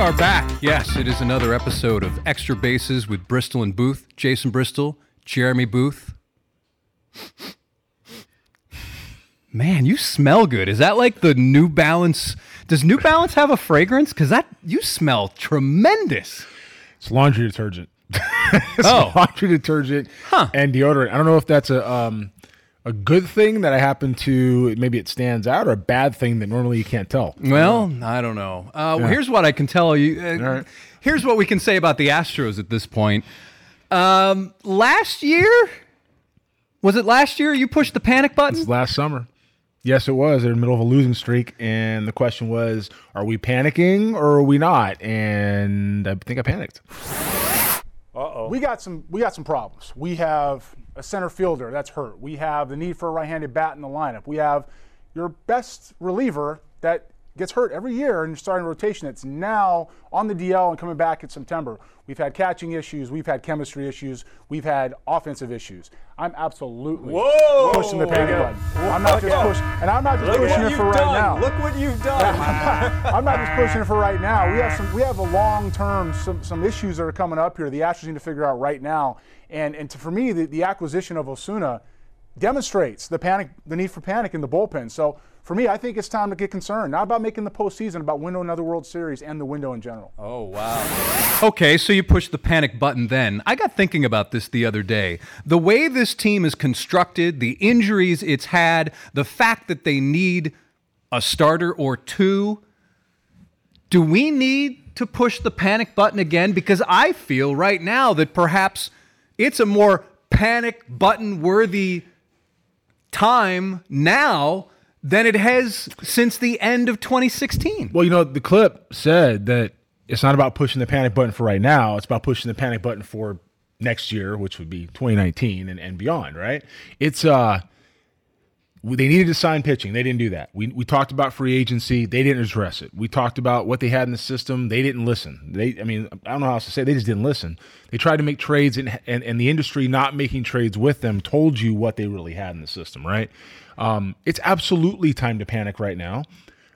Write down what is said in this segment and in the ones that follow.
We are back. Yes, it is another episode of Extra Bases with Bristol and Booth. Jason Bristol, Jeremy Booth. Man, you smell good. Is that like the New Balance? Does New Balance have a fragrance? Because that you smell tremendous. It's laundry detergent. It's Oh. laundry detergent and deodorant. I don't know if that's a um, a good thing that I happen to maybe it stands out or a bad thing that normally you can't tell. Well, I don't know. Uh, well, here's what I can tell you. Uh, right. Here's what we can say about the Astros at this point. Um, last year, was it last year you pushed the panic button? Last summer. Yes, it was. They're in the middle of a losing streak, and the question was, are we panicking or are we not? And I think I panicked. We got some we got some problems. We have a center fielder that's hurt. We have the need for a right-handed bat in the lineup. We have your best reliever that gets hurt every year and starting rotation that's now on the DL and coming back in September. We've had catching issues, we've had chemistry issues, we've had offensive issues. I'm absolutely Whoa! pushing the panic button. I'm not just pushing and I'm not just Look pushing it for right done. now. Look what you've done. I'm not just pushing it for right now. We have some we have a long term some some issues that are coming up here. The Astros need to figure out right now. And and to, for me, the, the acquisition of Osuna demonstrates the panic the need for panic in the bullpen. So for me, I think it's time to get concerned. Not about making the postseason, about window another World Series and the window in general. Oh, wow. Okay, so you pushed the panic button then. I got thinking about this the other day. The way this team is constructed, the injuries it's had, the fact that they need a starter or two. Do we need to push the panic button again? Because I feel right now that perhaps it's a more panic button worthy time now than it has since the end of 2016. Well, you know, the clip said that it's not about pushing the panic button for right now. It's about pushing the panic button for next year, which would be 2019 and, and beyond, right? It's uh they needed to sign pitching. They didn't do that. We, we talked about free agency. They didn't address it. We talked about what they had in the system. They didn't listen. They, I mean, I don't know how else to say. it. They just didn't listen. They tried to make trades, and, and and the industry not making trades with them told you what they really had in the system, right? Um, it's absolutely time to panic right now.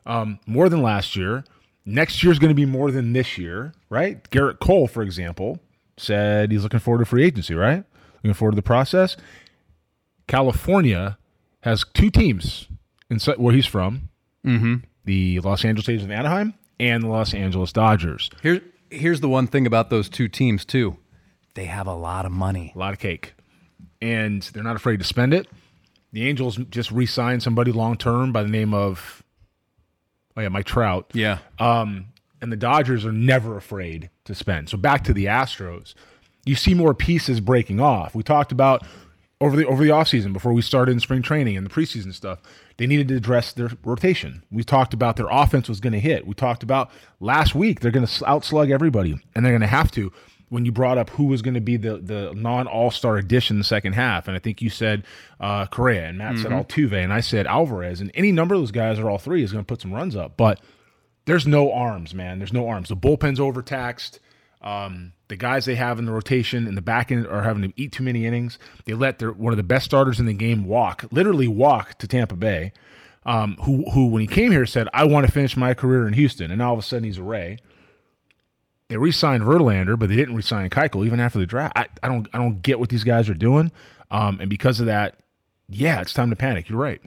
Um, more than last year. Next year is going to be more than this year, right? Gerrit Cole, for example, said he's looking forward to free agency, right? Looking forward to the process. California has two teams in where he's from mm-hmm. the Los Angeles Angels of Anaheim and the Los Angeles Dodgers. Here, here's the one thing about those two teams too. They have a lot of money. A lot of cake. And they're not afraid to spend it. The Angels just re signed somebody long term by the name of, oh, yeah, Mike Trout. Yeah. Um, and the Dodgers are never afraid to spend. So back to the Astros, you see more pieces breaking off. We talked about over the over the offseason before we started in spring training and the preseason stuff. They needed to address their rotation. We talked about their offense was going to hit. We talked about last week they're going to outslug everybody, and they're going to have to. When you brought up who was going to be the the non All Star addition in the second half, and I think you said uh, Correa and Matt said Altuve, and I said Alvarez, and any number of those guys or all three is going to put some runs up, but there's no arms, man. There's no arms. The bullpen's overtaxed. Um, the guys they have in the rotation in the back end are having to eat too many innings. They let their one of the best starters in the game walk, literally walk to Tampa Bay. Um, who who when he came here said, "I want to finish my career in Houston," and now all of a sudden he's a Ray. They re-signed Verlander, but they didn't re-sign Keuchel even after the draft. I, I don't I don't get what these guys are doing, um, and because of that, yeah, it's time to panic. You're right.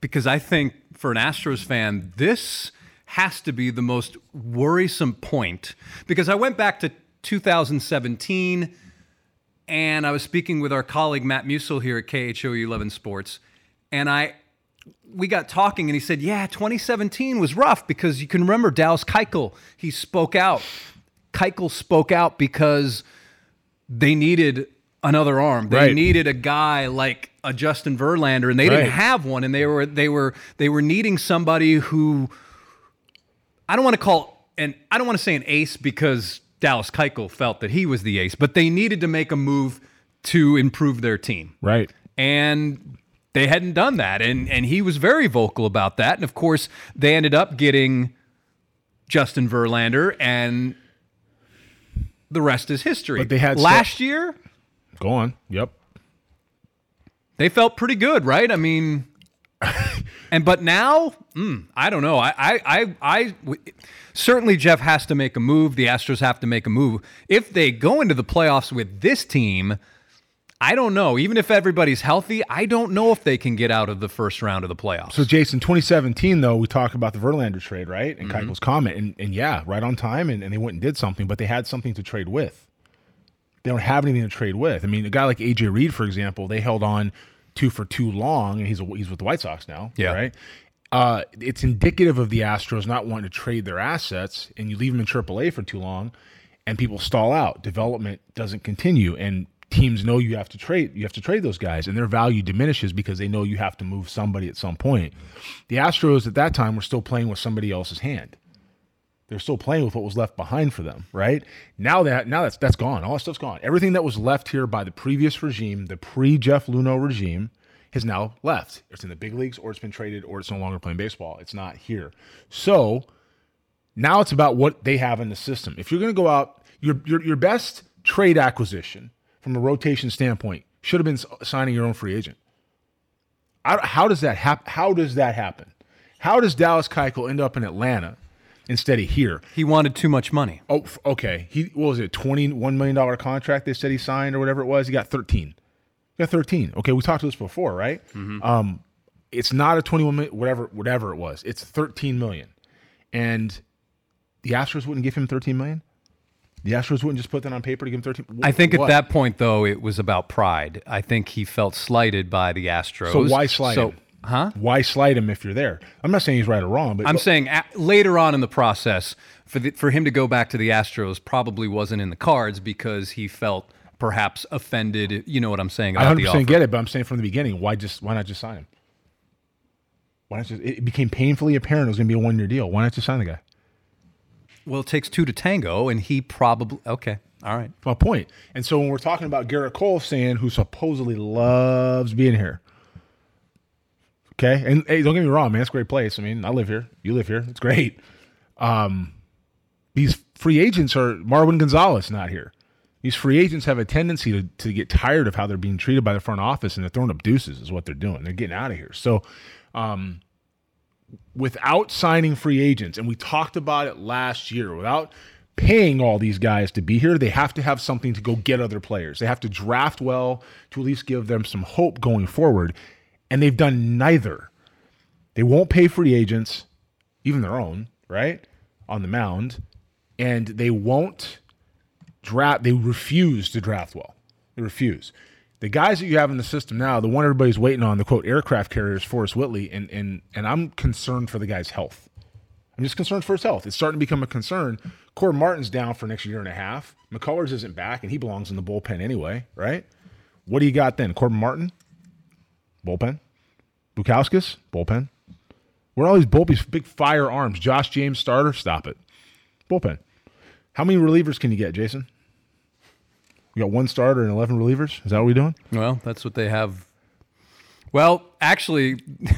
because I think for an Astros fan, this has to be the most worrisome point. Because I went back to 2017 and I was speaking with our colleague Matt Musil here at KHOU 11 Sports, and I we got talking and he said, "Yeah, 2017 was rough because you can remember Dallas Keuchel. He spoke out. Keuchel spoke out because they needed another arm. They Right. needed a guy like a Justin Verlander, and they Right. didn't have one. And they were they were they were needing somebody who I don't want to call and I don't want to say an ace because Dallas Keuchel felt that he was the ace, but they needed to make a move to improve their team Right. and they hadn't done that and and he was very vocal about that and of course they ended up getting Justin Verlander and the rest is history. But they had last year Go on. Yep. they felt pretty good, right? I mean, And but now, mm, I don't know. I, I, I, I w- certainly Jeff has to make a move. The Astros have to make a move. If they go into the playoffs with this team, I don't know. Even if everybody's healthy, I don't know if they can get out of the first round of the playoffs. So, Jason, 2017, though, we talked about the Verlander trade, right? And mm-hmm. Comment. And, and yeah, right on time. And, and they went and did something, but they had something to trade with. They don't have anything to trade with. I mean, a guy like AJ Reed, for example, they held on to for too long, and he's a, he's with the White Sox now. Yeah. Right. Uh, it's indicative of the Astros not wanting to trade their assets, and you leave them in AAA for too long, and people stall out. Development doesn't continue, and teams know you have to trade you have to trade those guys and their value diminishes because they know you have to move somebody at some point. The Astros at that time were still playing with somebody else's hand. They're still playing with what was left behind for them, right? Now that now that's that's gone. All that stuff's gone. Everything that was left here by the previous regime, the pre-Jeff Luhnow regime, has now left. It's in the big leagues or it's been traded or it's no longer playing baseball. It's not here. So now it's about what they have in the system. If you're going to go out, your, your your best trade acquisition from a rotation standpoint should have been signing your own free agent. How does that happen? How does that happen? How does Dallas Keuchel end up in Atlanta instead of here? He wanted too much money. Oh, okay. He what was it? Twenty one million dollar contract they said he signed or whatever it was. He got thirteen. He got thirteen. Okay, we talked to this before, right? Mm-hmm. Um, it's not a twenty one million, whatever whatever it was. It's thirteen million, and the Astros wouldn't give him thirteen million. The Astros wouldn't just put that on paper to give him 13. I think what? at that point, though, it was about pride. I think he felt slighted by the Astros. So why slight so? Huh? Why slight him if you're there? I'm not saying he's right or wrong, but I'm uh, saying at, later on in the process, for the, for him to go back to the Astros probably wasn't in the cards because he felt perhaps offended. You know what I'm saying? I 100 percent get it, but I'm saying from the beginning, why just why not just sign him? Why not just? It became painfully apparent it was going to be a one year deal. Why not just sign the guy? Well, it takes two to tango, and he probably okay. All right, my point. And so when we're talking about Gerrit Cole saying who supposedly loves being here, okay, and hey, don't get me wrong, man, it's a great place. I mean, I live here, you live here, it's great. Um, these free agents are Marwin Gonzalez not here. These free agents have a tendency to, to get tired of how they're being treated by the front office, and they're throwing up deuces, is what they're doing. They're getting out of here. So, um, without signing free agents, and we talked about it last year, without paying all these guys to be here, they have to have something to go get other players. They have to draft well to at least give them some hope going forward. And they've done neither. They won't pay free agents, even their own, right? On the mound. And they won't draft, they refuse to draft well. They refuse the guys that you have in the system now, the one everybody's waiting on, the quote aircraft carrier is Forrest Whitley, and and and I'm concerned for the guy's health. I'm just concerned for his health. It's starting to become a concern. Corbin Martin's down for next year and a half. McCullers isn't back, and he belongs in the bullpen anyway, right? What do you got then? Corbin Martin, bullpen. Bukauskas, bullpen. Where are all these bullpens, big firearms? Josh James starter, stop it. Bullpen. How many relievers can you get, Jason? We got one starter and 11 relievers. Is that what we're doing? Well, that's what they have. Well, actually,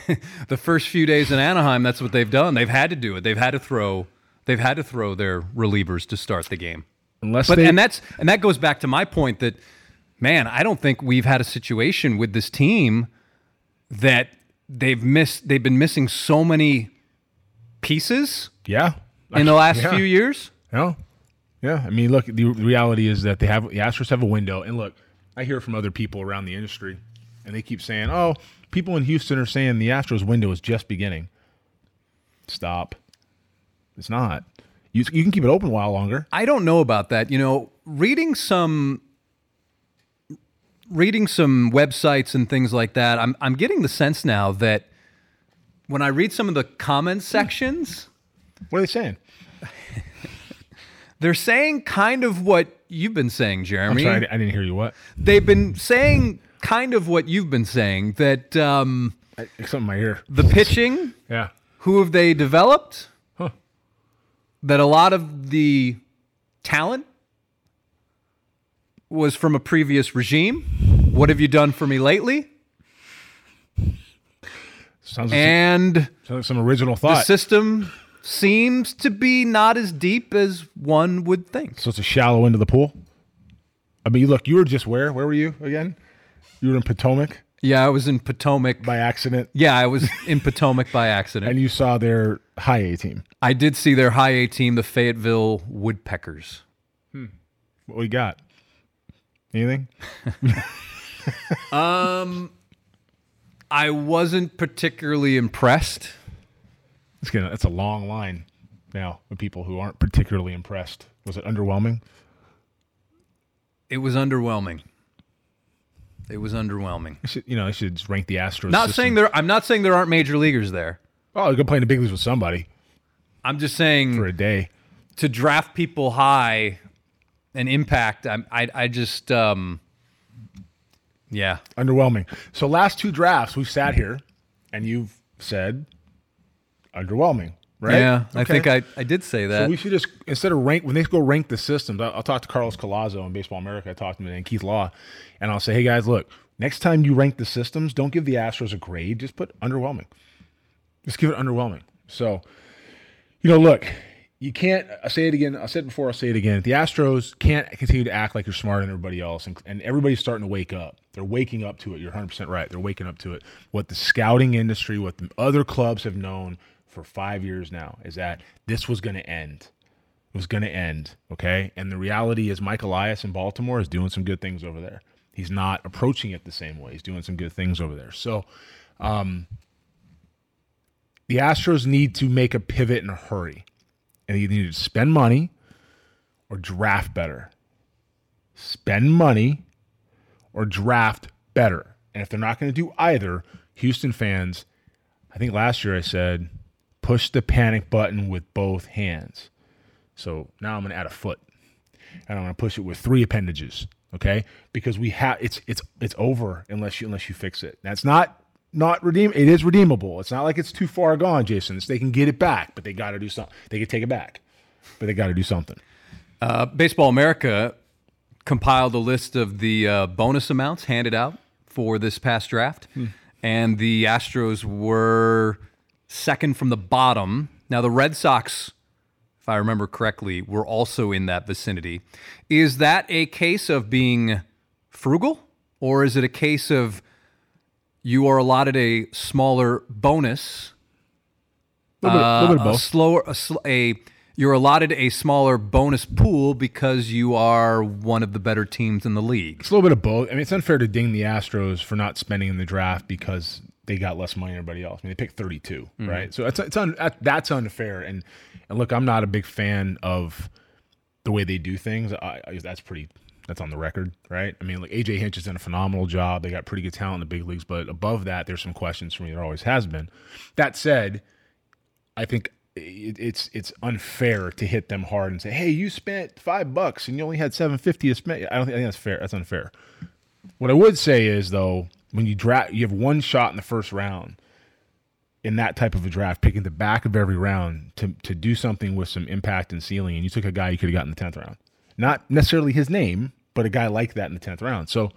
the first few days in Anaheim, that's what they've done. They've had to do it. They've had to throw. They've had to throw their relievers to start the game. Unless, but they, and that's and that goes back to my point that, man, I don't think we've had a situation with this team that they've missed. They've been missing so many pieces. Yeah, in the last yeah. few years. Yeah. Yeah, I mean, look, the reality is that they have the Astros have a window, and look, I hear from other people around the industry, and they keep saying, "Oh, people in Houston are saying the Astros window is just beginning." Stop. It's not. You you can keep it open a while longer. I don't know about that. You know, reading some reading some websites and things like that, I'm I'm getting the sense now that when I read some of the comment sections, what are they saying? They're saying kind of what you've been saying, Jeremy. I'm sorry, I didn't hear you. What? They've been saying kind of what you've been saying that um, I, something in my ear. The pitching. yeah. Who have they developed? Huh. That a lot of the talent was from a previous regime. What have you done for me lately? Sounds like and some, sounds like some original thought. The system seems to be not as deep as one would think. So it's a shallow end of the pool. I mean, look, you were just where? Where were you again? You were in Potomac. Yeah, I was in Potomac. by accident, yeah, I was in Potomac by accident. and you saw their high A team. I did see their high A team, the Fayetteville Woodpeckers. Hmm. What we got? Anything? um, I wasn't particularly impressed. It's gonna. That's a long line now of people who aren't particularly impressed. Was it underwhelming? It was underwhelming. It was underwhelming. I should, you know, I should rank the Astros. Not system. saying there. I'm not saying there aren't major leaguers there. Oh, gonna play in the big leagues with somebody I'm just saying for a day. to draft people high and impact. I'm, I I just um, yeah. Underwhelming. So last two drafts we've sat here, and you've said underwhelming, right? Yeah, I think I, I did say that. So we should just instead of rank when they go rank the systems. I'll, I'll talk to Carlos Collazo in Baseball America. I talked to him and Keith Law, and I'll say, hey guys, look, next time you rank the systems, don't give the Astros a grade. Just put underwhelming. Just give it underwhelming. So, you know, look, you can't. I say it again. I said it before. I'll say it again. The Astros can't continue to act like you're smarter than everybody else, and, and everybody's starting to wake up. They're waking up to it. You're 100 percent right. They're waking up to it. What the scouting industry, what the other clubs have known for five years now, is that this was going to end. It was going to end. Okay, and the reality is, Mike Elias in Baltimore is doing some good things over there. He's not approaching it the same way. He's doing some good things over there. So, um, the Astros need to make a pivot in a hurry. And they need to spend money or draft better. Spend money or draft better. And if they're not going to do either, Houston fans, I think last year I said, push the panic button with both hands. So now I'm going to add a foot. And I'm going to push it with three appendages, okay? Because we have it's it's it's over unless you unless you fix it. That's not not redeem. It is redeemable. It's not like it's too far gone, Jason. It's, they can get it back, but they got to do something. They can take it back, but they got to do something. Uh, Baseball America compiled a list of the uh, bonus amounts handed out for this past draft, and the Astros were second from the bottom. Now, the Red Sox, if I remember correctly, were also in that vicinity. Is that a case of being frugal, or is it a case of you are allotted a smaller bonus A little, bit, uh, little bit of a slower a, sl- a you're allotted a smaller bonus pool because you are one of the better teams in the league. It's a little bit of both. I mean, it's unfair to ding the Astros for not spending in the draft because they got less money than everybody else. I mean, they picked 32, right? So it's it's un, that's unfair. And and look, I'm not a big fan of the way they do things. I, I, that's pretty. That's on the record, right? I mean, like AJ Hinch has done a phenomenal job. They got pretty good talent in the big leagues, but above that, there's some questions for me. There always has been. That said, I think it, it's it's unfair to hit them hard and say, "Hey, you spent five bucks and you only had seven fifty to spend." I don't think, I think that's fair. That's unfair. What I would say is though, when you draft, you have one shot in the first round. In that type of a draft, picking the back of every round to to do something with some impact and ceiling, and you took a guy you could have gotten the tenth round, not necessarily his name, but a guy like that in the tenth round. So,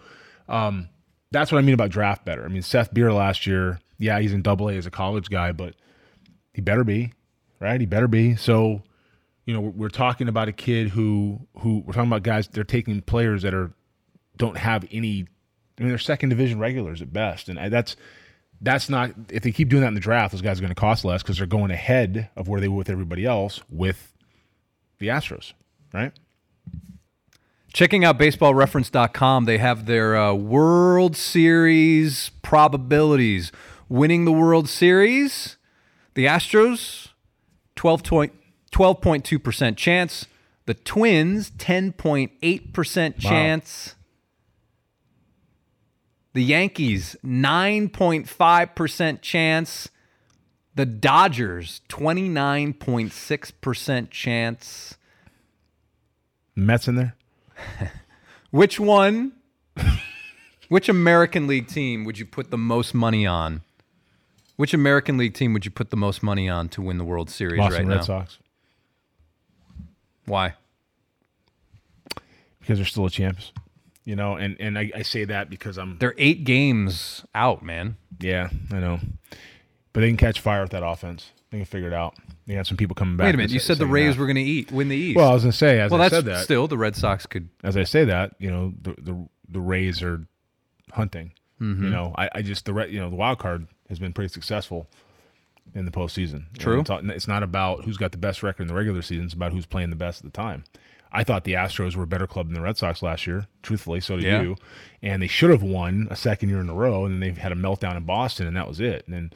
um, that's what I mean about draft better. I mean, Seth Beer last year, yeah, he's in Double A as a college guy, but he better be, right? He better be. So, you know, we're, talking about a kid who who we're talking about guys. They're taking players that are don't have any. I mean, they're second division regulars at best, and that's that's not. If they keep doing that in the draft, those guys are going to cost less because they're going ahead of where they were with everybody else with the Astros, right? Checking out baseballreference.com, they have their uh, World Series probabilities. Winning the World Series, the Astros, 12.2% chance. The Twins, 10.8% chance. The Yankees, 9.5% chance. The Dodgers, 29.6% chance. Mets in there. Which one? which American League team would you put the most money on? Which American League team would you put the most money on to win the World Series right now? Boston right Red now? Sox Why? because they're still a champs. You know, and and I, I say that because I'm They're eight games out, man. Yeah, I know. But they can catch fire with that offense. They can figure it out. They have some people coming back. Wait a minute. You said the Rays were going to eat win the East. Well, I was gonna say as well, I that's said that, still the Red Sox could. as I say that, you know, the the, the Rays are hunting. You mm-hmm. know, I, I just the you know the wild card has been pretty successful in the postseason. True. it's, all- it's not about who's got the best record in the regular season; it's about who's playing the best at the time. I thought the Astros were a better club than the Red Sox last year. Truthfully, so did Yeah. you. And they should have won a second year in a row, and then they've had a meltdown in Boston, and that was it. And then,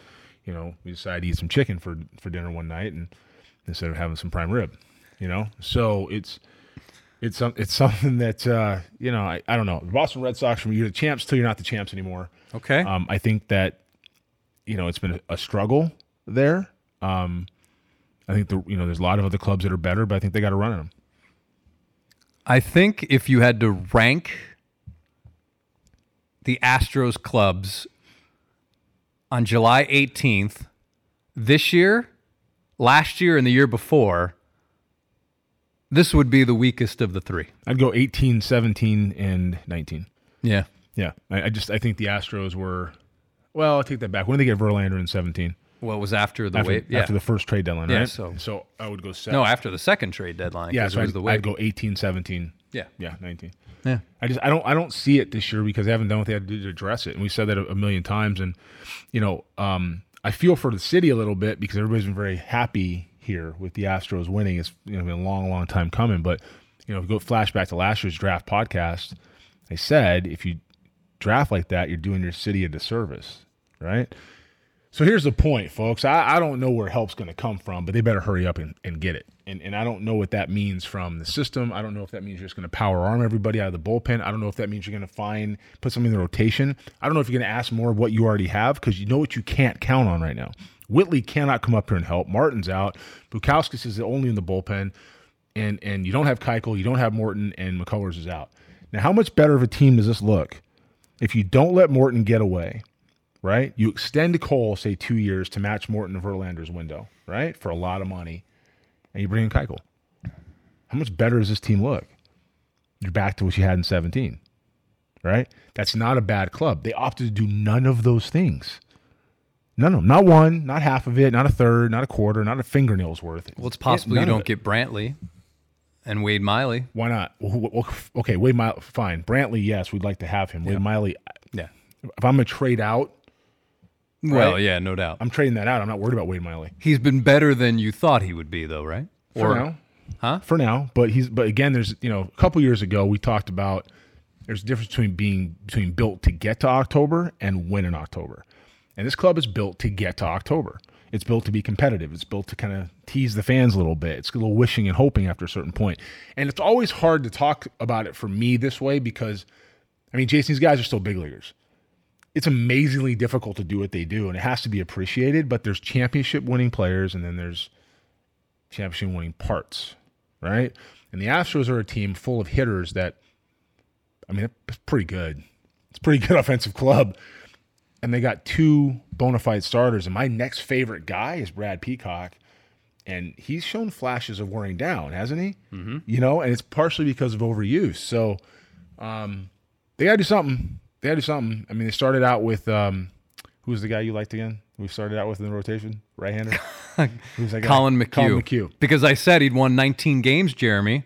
you know, we decided to eat some chicken for for dinner one night, and instead of having some prime rib, you know. So it's it's some it's something that uh, you know I, I don't know. The Boston Red Sox from you're the champs till you're not the champs anymore. Okay. Um, I think that you know it's been a, a struggle there. Um, I think the you know there's a lot of other clubs that are better, but I think they got to run in them. I think if you had to rank the Astros clubs on July 18th, this year, last year, and the year before, this would be the weakest of the three. I'd go 18, 17, and 19. Yeah. Yeah, I, I just I think the Astros were. Well, I'll take that back. When did they get Verlander in 17? Well, it was after the After, wait. Yeah. after the first trade deadline, Yeah, right? so- so I would go seven. no, after the second trade deadline. yeah, so it was I'd, the wait. I'd go 18, 17. Yeah. Yeah, 19. Yeah. I just I don't I don't see it this year because they haven't done what they had to do to address it, and we said that a, million times. And you know, um, I feel for the city a little bit because everybody's been very happy here with the Astros winning. It's you know been a long, long time coming. But you know, if you go flashback to last year's draft podcast, I said if you draft like that, you're doing your city a disservice, right? So here's the point, folks. I, I don't know where help's going to come from, but they better hurry up and, and get it. And, and I don't know what that means from the system. I don't know if that means you're just going to power arm everybody out of the bullpen. I don't know if that means you're going to find, put something in the rotation. I don't know if you're going to ask more of what you already have because you know what you can't count on right now. Whitley cannot come up here and help. Martin's out. Bukauskas is only in the bullpen. And, and you don't have Keuchel, you don't have Morton, and McCullers is out. Now, how much better of a team does this look if you don't let Morton get away? Right? You extend Cole, say two years, to match Morton and Verlander's window, right? For a lot of money, and you bring in Keuchel. How much better does this team look? You're back to what you had in 17, right? That's not a bad club. They opted to do none of those things. None of them. Not one, not half of it, not a third, not a quarter, not a fingernail's worth. Well, it's possible you don't get Brantley and Wade Miley. Why not? Well, who- well, Okay, Wade Miley, fine. Brantley, yes, we'd like to have him. Wade Miley, Yeah. if I'm going to trade out, Well, Right. yeah, no doubt. I'm trading that out. I'm not worried about Wade Miley. He's been better than you thought he would be, though, right? for now. Huh? For now, but he's but again, there's you know a couple years ago we talked about there's a difference between being between built to get to October and win in October, and this club is built to get to October. It's built to be competitive. It's built to kind of tease the fans a little bit. It's a little wishing and hoping after a certain point, and it's always hard to talk about it for me this way because, I mean, Jason, these guys are still big leaguers it's amazingly difficult to do what they do, and it has to be appreciated. But there's championship winning players, and then there's championship winning parts, right? And the Astros are a team full of hitters that, I mean, it's pretty good. It's a pretty good offensive club, and they got two bona fide starters. And my next favorite guy is Brad Peacock, and he's shown flashes of wearing down, hasn't he? Mm-hmm. You know, and it's partially because of overuse. So um, they got to do something. They got to do something. I mean, they started out with um, who was the guy you liked again? We started out with in the rotation, right-hander. Who's that guy? Collin McHugh. Collin McHugh. Because I said he'd won 19 games, Jeremy.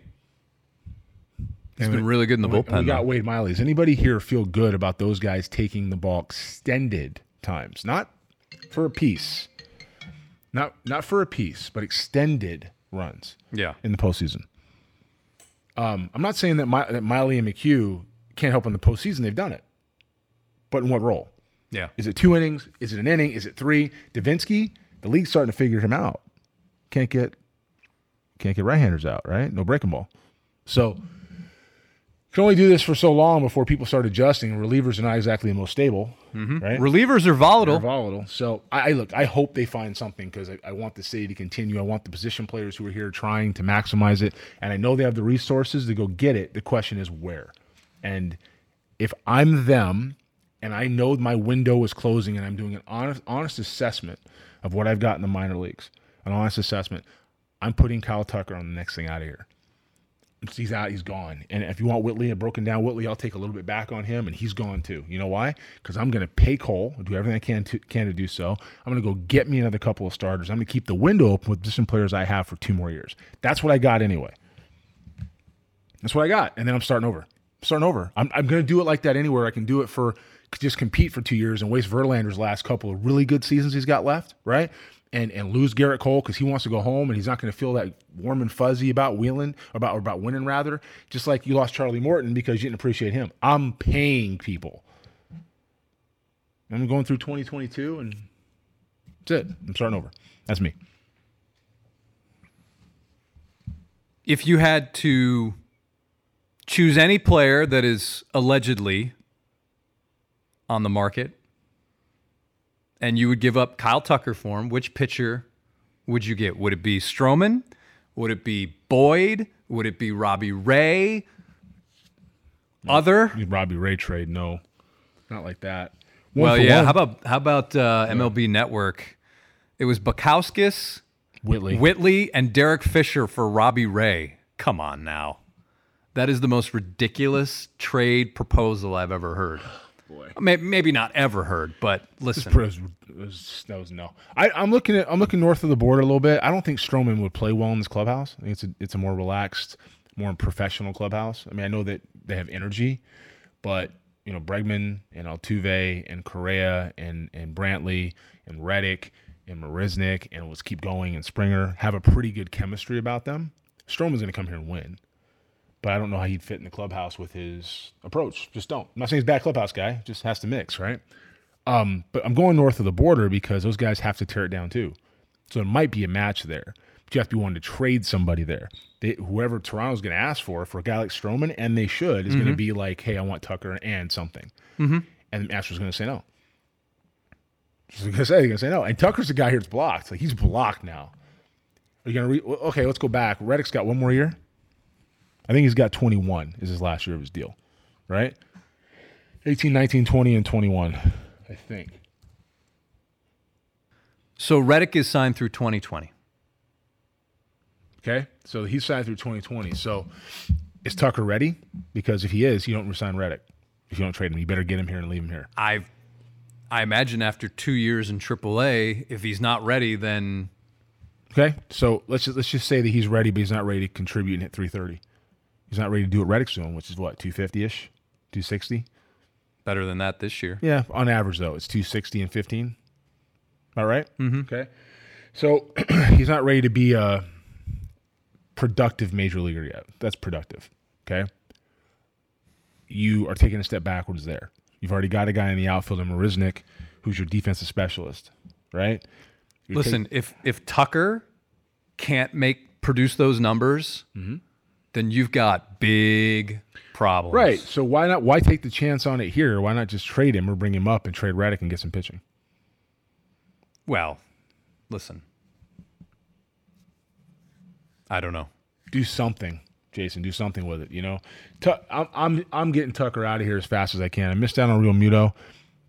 He's And been we- really good in the we- bullpen. We got though. Wade Miley. Does anybody here feel good about those guys taking the ball extended times, not for a piece, not not for a piece, but extended runs Yeah. in the postseason? Um, I'm not saying that, Mi- that Miley and McHugh can't help in the postseason. They've done it, but in what role? Yeah. Is it two innings? Is it an inning? Is it three? Devenski, the league's starting to figure him out. Can't get can't get right-handers out, right? No breaking ball. So you can only do this for so long before people start adjusting. Relievers are not exactly the most stable, mm-hmm. right? Relievers are They're volatile. volatile. So I, I look. I hope they find something because I, I want the city to continue. I want the position players who are here trying to maximize it, and I know they have the resources to go get it. The question is where, and if I'm them, and I know my window is closing, and I'm doing an honest honest assessment of what I've got in the minor leagues, an honest assessment. I'm putting Kyle Tucker on the next thing out of here. He's out. He's gone. And if you want Whitley, a broken down Whitley, I'll take a little bit back on him, and he's gone too. You know why? Because I'm going to pay Cole, do everything I can to can to do so. I'm going to go get me another couple of starters. I'm going to keep the window open with some players I have for two more years. That's what I got anyway. That's what I got, and then I'm starting over. I'm starting over. I'm I'm going to do it like that anywhere. I can do it for just compete for two years and waste Verlander's last couple of really good seasons he's got left, right? And and lose Gerrit Cole because he wants to go home and he's not going to feel that warm and fuzzy about wheeling about about winning rather. Just like you lost Charlie Morton because you didn't appreciate him. I'm paying people. I'm going through 2022 and that's it. I'm starting over. That's me. If you had to choose any player that is allegedly on the market and you would give up Kyle Tucker for him, which pitcher would you get? Would it be Stroman? Would it be Boyd? Would it be Robbie Ray? Other? Robbie Ray trade, no. Not like that. One Well, yeah. one. How about how about uh, MLB Network? It was Bukauskas, Whitley? Whitley, and Derek Fisher for Robbie Ray. Come on now, that is the most ridiculous trade proposal I've ever heard. Boy. May- Maybe not ever heard, but listen, It was, was- that was no. I, I'm looking at I'm looking north of the border a little bit. I don't think Stroman would play well in this clubhouse. I think it's a it's a more relaxed, more professional clubhouse. I mean, I know that they have energy, but you know Bregman and Altuve and Correa and and Brantley and Reddick and Marisnick and let's keep going and Springer have a pretty good chemistry about them. Stroman's going to come here and win. But I don't know how he'd fit in the clubhouse with his approach. Just don't. I'm not saying he's a bad clubhouse guy. Just has to mix, right? Um, but I'm going north of the border because those guys have to tear it down too. So it might be a match there. But you have to be willing to trade somebody there. They, whoever Toronto's going to ask for for a guy like Stroman, and they should, is going to be like, hey, I want Tucker and something. Mm-hmm. And the Astros going to say no. Just going to say, going to say no. And Tucker's the guy here that's blocked. Like he's blocked now. Are you going to re- okay? Let's go back. Reddick's got one more year. I think he's got 21 is his last year of his deal, right? 18, 19, 20, and 21, I think. so Reddick is signed through 2020. Okay, so he's signed through 2020. So is Tucker ready? Because if he is, you don't resign Reddick. If you don't trade him, you better get him here and leave him here. I I imagine after two years in AAA, if he's not ready, then Okay, so let's just, let's just say that he's ready, but he's not ready to contribute and hit 330. He's not ready to do it Reddick's doing, which is what 250 ish, 260. better than that this year. Yeah, on average though, it's 260 and 15. All right? mm-hmm. Okay. So he's not ready to be a productive major leaguer yet. That's productive. Okay. You are taking a step backwards there. You've already got a guy in the outfield in Marisnick who's your defensive specialist, right? You're Listen, if if Tucker can't make produce those numbers, Mm-hmm. Then you've got big problems. Right. So why not? Why take the chance on it here? Why not just trade him or bring him up and trade Reddick and get some pitching? Well, listen. I don't know. Do something, Jason. Do something with it. You know, Tu- I'm I'm I'm getting Tucker out of here as fast as I can. I missed out on Realmuto.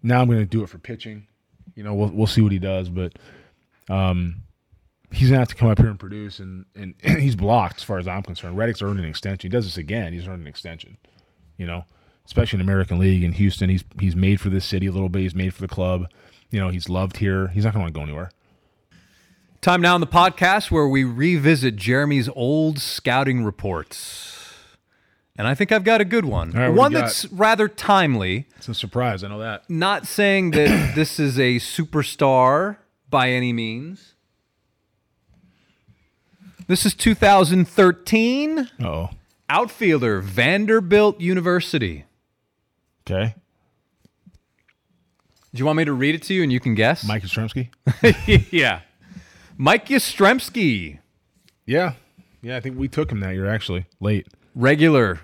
Now I'm going to do it for pitching. You know, we'll we'll see what he does, but um, he's gonna have to come up here and produce, and and he's blocked as far as I'm concerned. Reddick's earned an extension. He does this again. He's earned an extension. You know, especially in American League in Houston. He's he's made for this city a little bit. He's made for the club. You know, he's loved here. He's not going to want to go anywhere. Time now in the podcast where we revisit Jeremy's old scouting reports. And I think I've got a good one. Right, one that's rather timely. It's a surprise. I know that. Not saying that this is a superstar by any means. This is 2013 Oh, outfielder Vanderbilt University. okay. Do you want me to read it to you and you can guess? Mike Yastrzemski. yeah. Mike Yastrzemski, yeah, yeah. I think we took him that year actually late. regular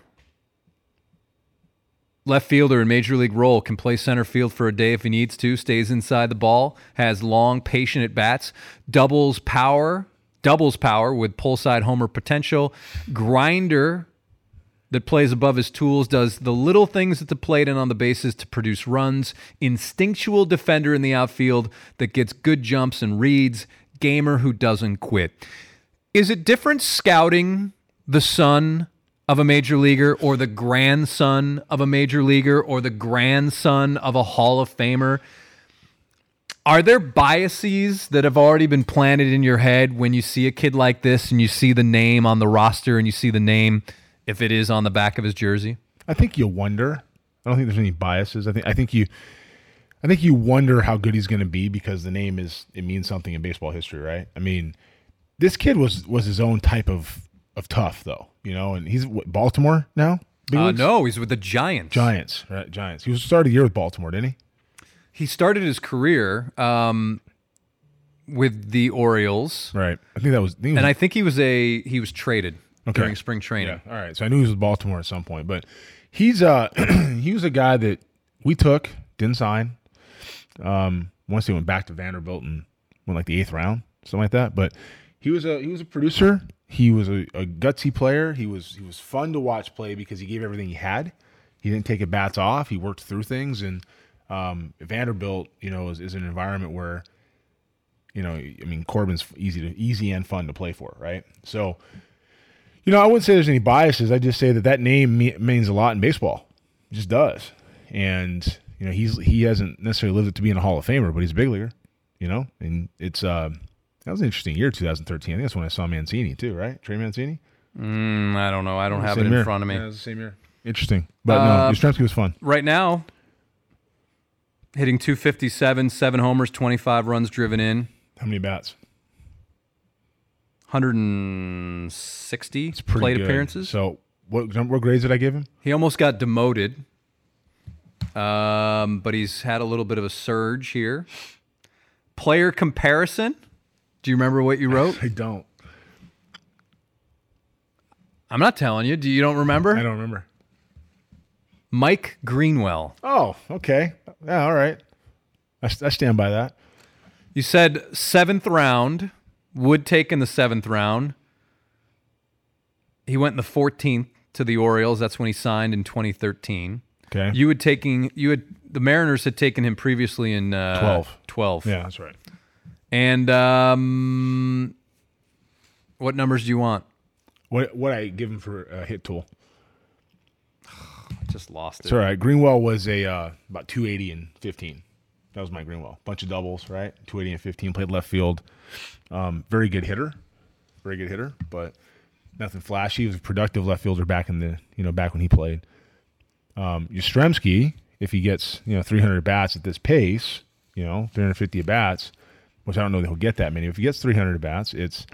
left fielder in major league role, can play center field for a day if he needs to, stays inside the ball, has long, patient at bats, doubles power, doubles power with pull side homer potential, grinder that plays above his tools, does the little things at the plate and on the bases to produce runs, instinctual defender in the outfield that gets good jumps and reads, gamer who doesn't quit. Is it different scouting the son of a major leaguer or the grandson of a major leaguer or the grandson of a Hall of Famer? Are there biases that have already been planted in your head when you see a kid like this and you see the name on the roster and you see the name if it is on the back of his jersey? I think you wonder. I don't think there's any biases. I think I think you I think you wonder how good he's going to be because the name is it means something in baseball history, right? I mean, this kid was was his own type of of tough though, you know, and he's what, Baltimore now. Uh, no, he's with the Giants. Giants, right? Giants. He was started the year with Baltimore, didn't he? He started his career um, with the Orioles, Right. I think that was. I think was and I think he was a he was traded Okay. during spring training. Yeah. All right. So I knew he was with Baltimore at some point, but he's uh he was a guy that we took, didn't sign. Um, once he went back to Vanderbilt and went like the eighth round, something like that. But he was a he was a producer. He was a, a gutsy player. He was he was fun to watch play because he gave everything he had. He didn't take it bats off. He worked through things, and um, Vanderbilt, you know, is, is an environment where, you know, I mean, Corbin's easy to easy and fun to play for, right? So, you know, I wouldn't say there's any biases. I just say that that name means a lot in baseball. It just does. And you know, he's he hasn't necessarily lived it to be in a Hall of Famer, but he's a big leaguer. You know, and it's uh, that was an interesting year, 2013. I think that's when I saw Mancini too, right? Trey Mancini. Mm, I don't know. I don't have it in year. front of me. Yeah, it was the same year. Interesting, but Uh, no, Yastrzemski was fun. Right now, hitting 257, seven homers, 25 runs driven in, How many bats? 160 It's pretty plate good. appearances. So what what grades did I give him? He almost got demoted, um, but he's had a little bit of a surge here. Player comparison. Do you remember what you wrote? I don't. I'm not telling you. Do you don't remember? I don't remember. Mike Greenwell. Oh, okay. Yeah, all right. I, I stand by that. You said seventh round. Would take in the seventh round. He went in the 14th to the Orioles. That's when he signed in 2013. Okay. You had taking you had the Mariners had taken him previously in uh, 12. 12. yeah, that's right. And um, what numbers do you want? What what I give him for a hit tool? Just lost it. It's all right. Greenwell was a uh, about 280 and 15. That was my Greenwell. Bunch of doubles, right? 280 and 15. Played left field. Um, very good hitter. Very good hitter, but nothing flashy. He was a productive left fielder back in the you know back when he played. Um, Yastrzemski, if he gets you know 300 bats at this pace, you know 350 bats, which I don't know that he'll get that many. If he gets 300 bats, it's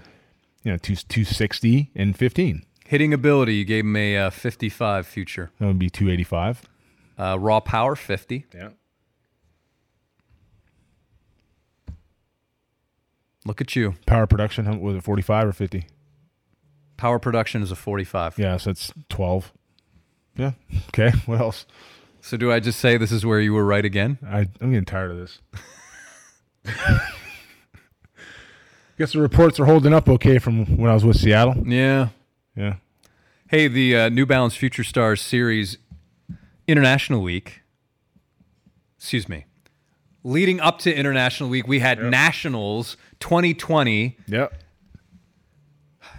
you know two, 260 and 15. Hitting ability, you gave him a uh, 55 future. That would be 285. Uh, raw power, 50. Yeah. Look at you. Power production was it 45 or 50? Power production is a 45. Yeah, so it's 12. Yeah. Okay. What else? So do I just say this is where you were right again? I, I'm getting tired of this. Guess the reports are holding up okay from when I was with Seattle. Yeah. Yeah. Hey, the uh, New Balance Future Stars Series International Week. Excuse me. Leading up to International Week, we had Nationals 2020. Yep.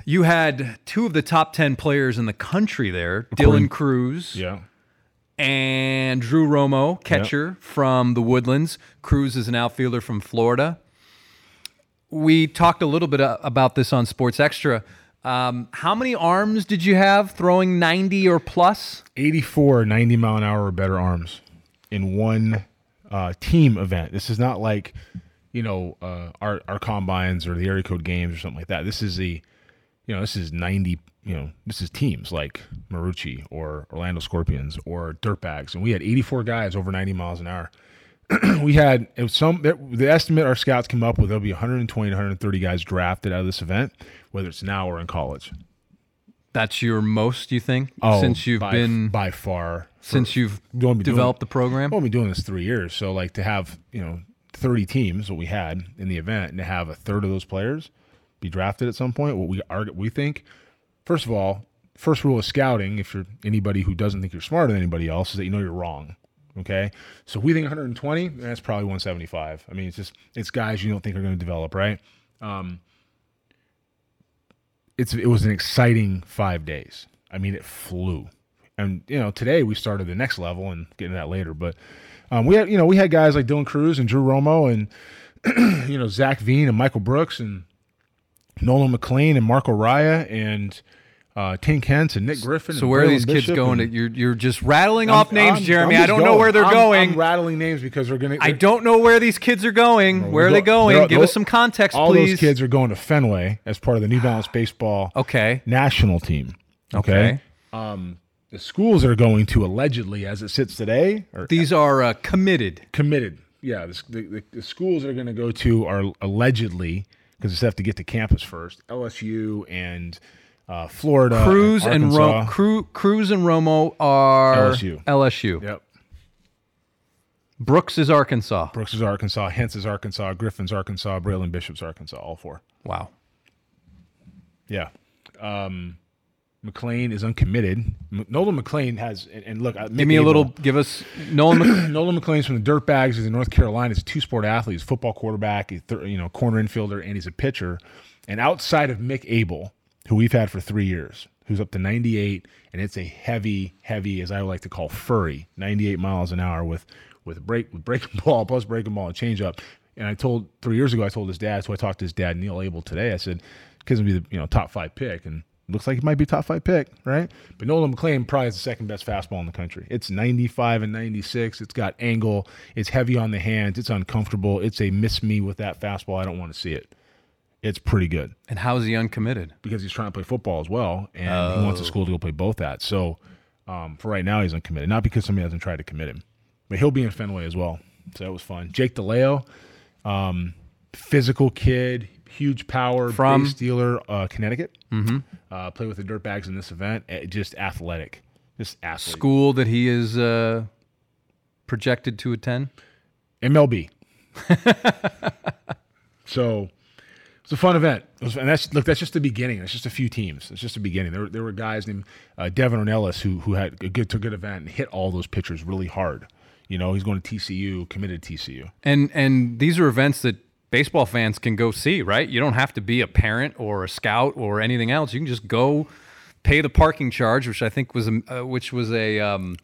You had two of the top 10 players in the country there Dylan Crews Yeah. and Drew Romo, catcher from the Woodlands. Crews is an outfielder from Florida. We talked a little bit uh, about this on Sports Extra. Um, how many arms did you have throwing 90 or plus? 84 90 mile an hour or better arms in one uh, team event. This is not like, you know, uh, our, our combines or the area code games or something like that. This is the, you know, this is 90, you know, this is teams like Marucci or Orlando Scorpions or Dirtbags. And we had 84 guys over 90 miles an hour. we had some the estimate our scouts came up with there'll be 120 to 130 guys drafted out of this event, whether it's now or in college. That's your most, you think, Oh, since you've by, been by far since you've We've only been doing- developed the program? Well, we've been doing this three years, so like to have you know thirty teams, what we had in the event, and to have a third of those players be drafted at some point, what we are we think. First of all, first rule of scouting, if you're anybody who doesn't think you're smarter than anybody else, is that you know you're wrong. Okay, so we think 120, that's probably 175. I mean, it's just it's guys you don't think are going to develop, right? Um, it's it was an exciting five days. I mean, it flew. And you know, today we started the next level and getting that later. But um, we had you know we had guys like Dylan Crews and Drew Romo and you know Zach Veen and Michael Brooks and Nolan McLean and Marco Raya and uh, Tink Hence and Nick Griffin. So where are these kids Bishop going? and- To, you're you're just rattling I'm- off names, I'm- Jeremy. I'm I don't know going. where they're going. I'm rattling names because they're going to. I don't know where these kids are going. where are they go- going? Give us some context, All please. All those kids are going to Fenway as part of the New Balance baseball Okay. national team. Okay. The schools are going to allegedly, as it sits today, are These are uh, committed. committed. Yeah, the, the, the, schools they're going to go to are allegedly because they have to get to campus first. LSU and uh, Florida, Cruz and Arkansas. Ro- Cru- Cruz and Romo are LSU. LSU. Yep. Brooks is Arkansas. Brooks is Arkansas, Hence is Arkansas, Griffin's Arkansas, Braylon Bishop's Arkansas. All four. Wow. Yeah. Um, McLean is uncommitted. M- Nolan McLean has, and, and look, uh, Give me a little. Give us Nolan. Mc- Nolan McLean's from the Dirtbags. He's in North Carolina. He's a two-sport athlete. He's a football quarterback. He's th- you know corner infielder, and he's a pitcher. And outside of Mick Abel, who we've had for three years, who's up to 98, and it's a heavy, heavy, as I like to call furry, 98 miles an hour with with break with breaking ball plus breaking ball and changeup. And I told three years ago, I told his dad. So I talked to his dad, Neil Abel, today. I said, "Kid's gonna be the you know top five pick." And looks like he might be top five pick, right? But Nolan McLean probably has the second best fastball in the country. It's 95 and 96. It's got angle. It's heavy on the hands. It's uncomfortable. It's a miss me with that fastball. I don't want to see it. It's pretty good and how is he uncommitted? because he's trying to play football as well, and he wants a school to go play both at. So um, for right now, he's uncommitted. Not because somebody hasn't tried to commit him, but he'll be in Fenway as well. So that was fun. Jake DeLeo, um, physical kid, huge power, From? base dealer, uh, Connecticut. Mm-hmm. Uh, play with the Dirtbags in this event. Eh, Just athletic, just athlete. School that he is uh, projected to attend. MLB. so it's a fun event. Was, and that's look, that's just the beginning. It's just a few teams. It's just the beginning. There, were- there were guys named uh, Devin Ornelas who who had a good to good event and hit all those pitchers really hard. You know, he's going to TCU, committed to TCU. And and these are events that baseball fans can go see, right? You don't have to be a parent or a scout or anything else. You can just go pay the parking charge, which I think was a, uh, which was a um,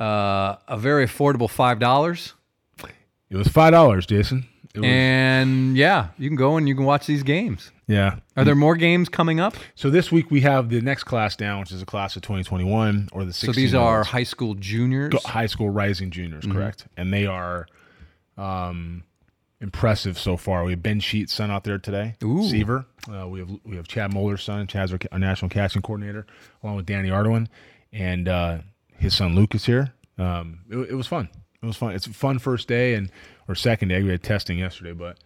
uh, a very affordable five dollars. It was five dollars, Jason. Was, And yeah, you can go and you can watch these games. yeah. Are there more games coming up? So this week we have the next class down, which is a class of 2021 or the 16 So these are high school juniors. high school rising juniors, Mm-hmm. correct? And they are um, impressive so far. We have Ben Sheets' son out there today, Ooh. Seaver. Uh, we have we have Chad Muller's son. Chad's our, our national casting coordinator, along with Danny Ardoin, and uh, his son Lucas here. Um, it, it was fun. It was fun. It's a fun first day and or second day. We had testing yesterday, but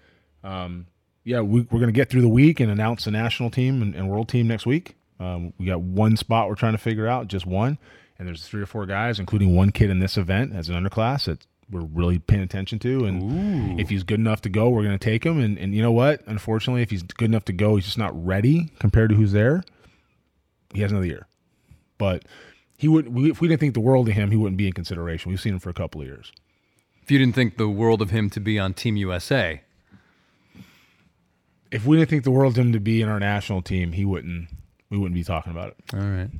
um, yeah, we, we're going to get through the week and announce the national team and, and world team next week. Um, we got one spot we're trying to figure out, just one, and there's three or four guys, including one kid in this event as an underclass that we're really paying attention to. And if he's good enough to go, we're going to take him. And, and you know what? Unfortunately, if he's good enough to go, he's just not ready compared to who's there. He has another year, but he would. We, if we didn't think the world of him, he wouldn't be in consideration. We've seen him for a couple of years. If you didn't think the world of him to be on Team USA, If we didn't think the world of him to be in our national team, he wouldn't. We wouldn't be talking about it. All right.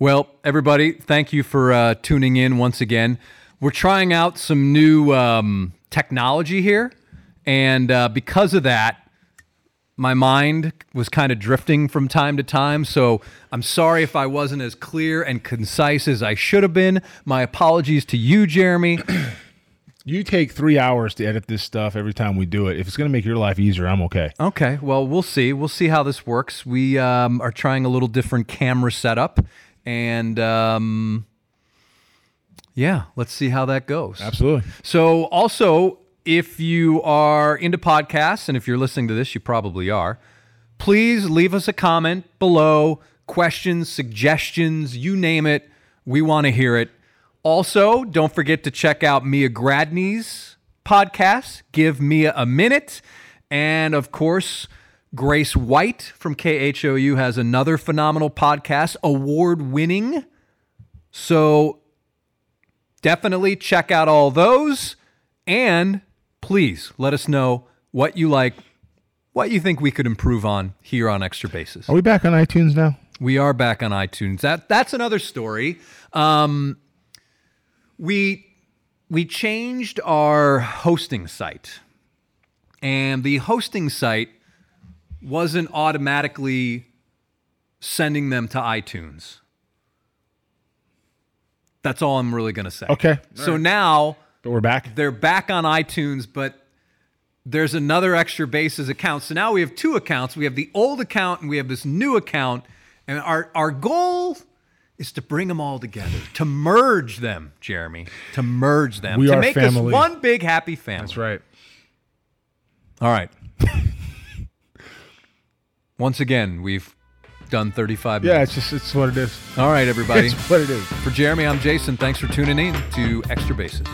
Well, everybody, thank you for uh, tuning in once again. We're trying out some new um, technology here. And uh, because of that, my mind was kind of drifting from time to time. So I'm sorry if I wasn't as clear and concise as I should have been. My apologies to you, Jeremy. You take three hours to edit this stuff every time we do it. If it's going to make your life easier, I'm okay. Okay, well, we'll see. We'll see how this works. We um, are trying a little different camera setup, and um, yeah, let's see how that goes. Absolutely. So, also, if you are into podcasts, and if you're listening to this, you probably are, please leave us a comment below. Questions, suggestions, you name it. We want to hear it. Also, don't forget to check out Mia Gradney's podcast, Give Mia a Minute. And of course, Grace White from KHOU has another phenomenal podcast, award winning. So definitely check out all those. And please let us know what you like, what you think we could improve on here on Extra Bases. Are we back on iTunes now? We are back on iTunes. That that's another story. Um, we we changed our hosting site, and the hosting site wasn't automatically sending them to iTunes. That's all I'm really going to say. Okay. So now But we're back. they're back on iTunes, but there's another extra bases account. So now we have two accounts. We have the old account and we have this new account. And our, our goal is to bring them all together, to merge them, Jeremy, to merge them, We to make family. us one big happy family. That's right. All right. Once again, we've done 35 Yeah, it's just it's what it is. All right, everybody. It's what it is. For Jeremy, I'm Jason. Thanks for tuning in to Extra Bases.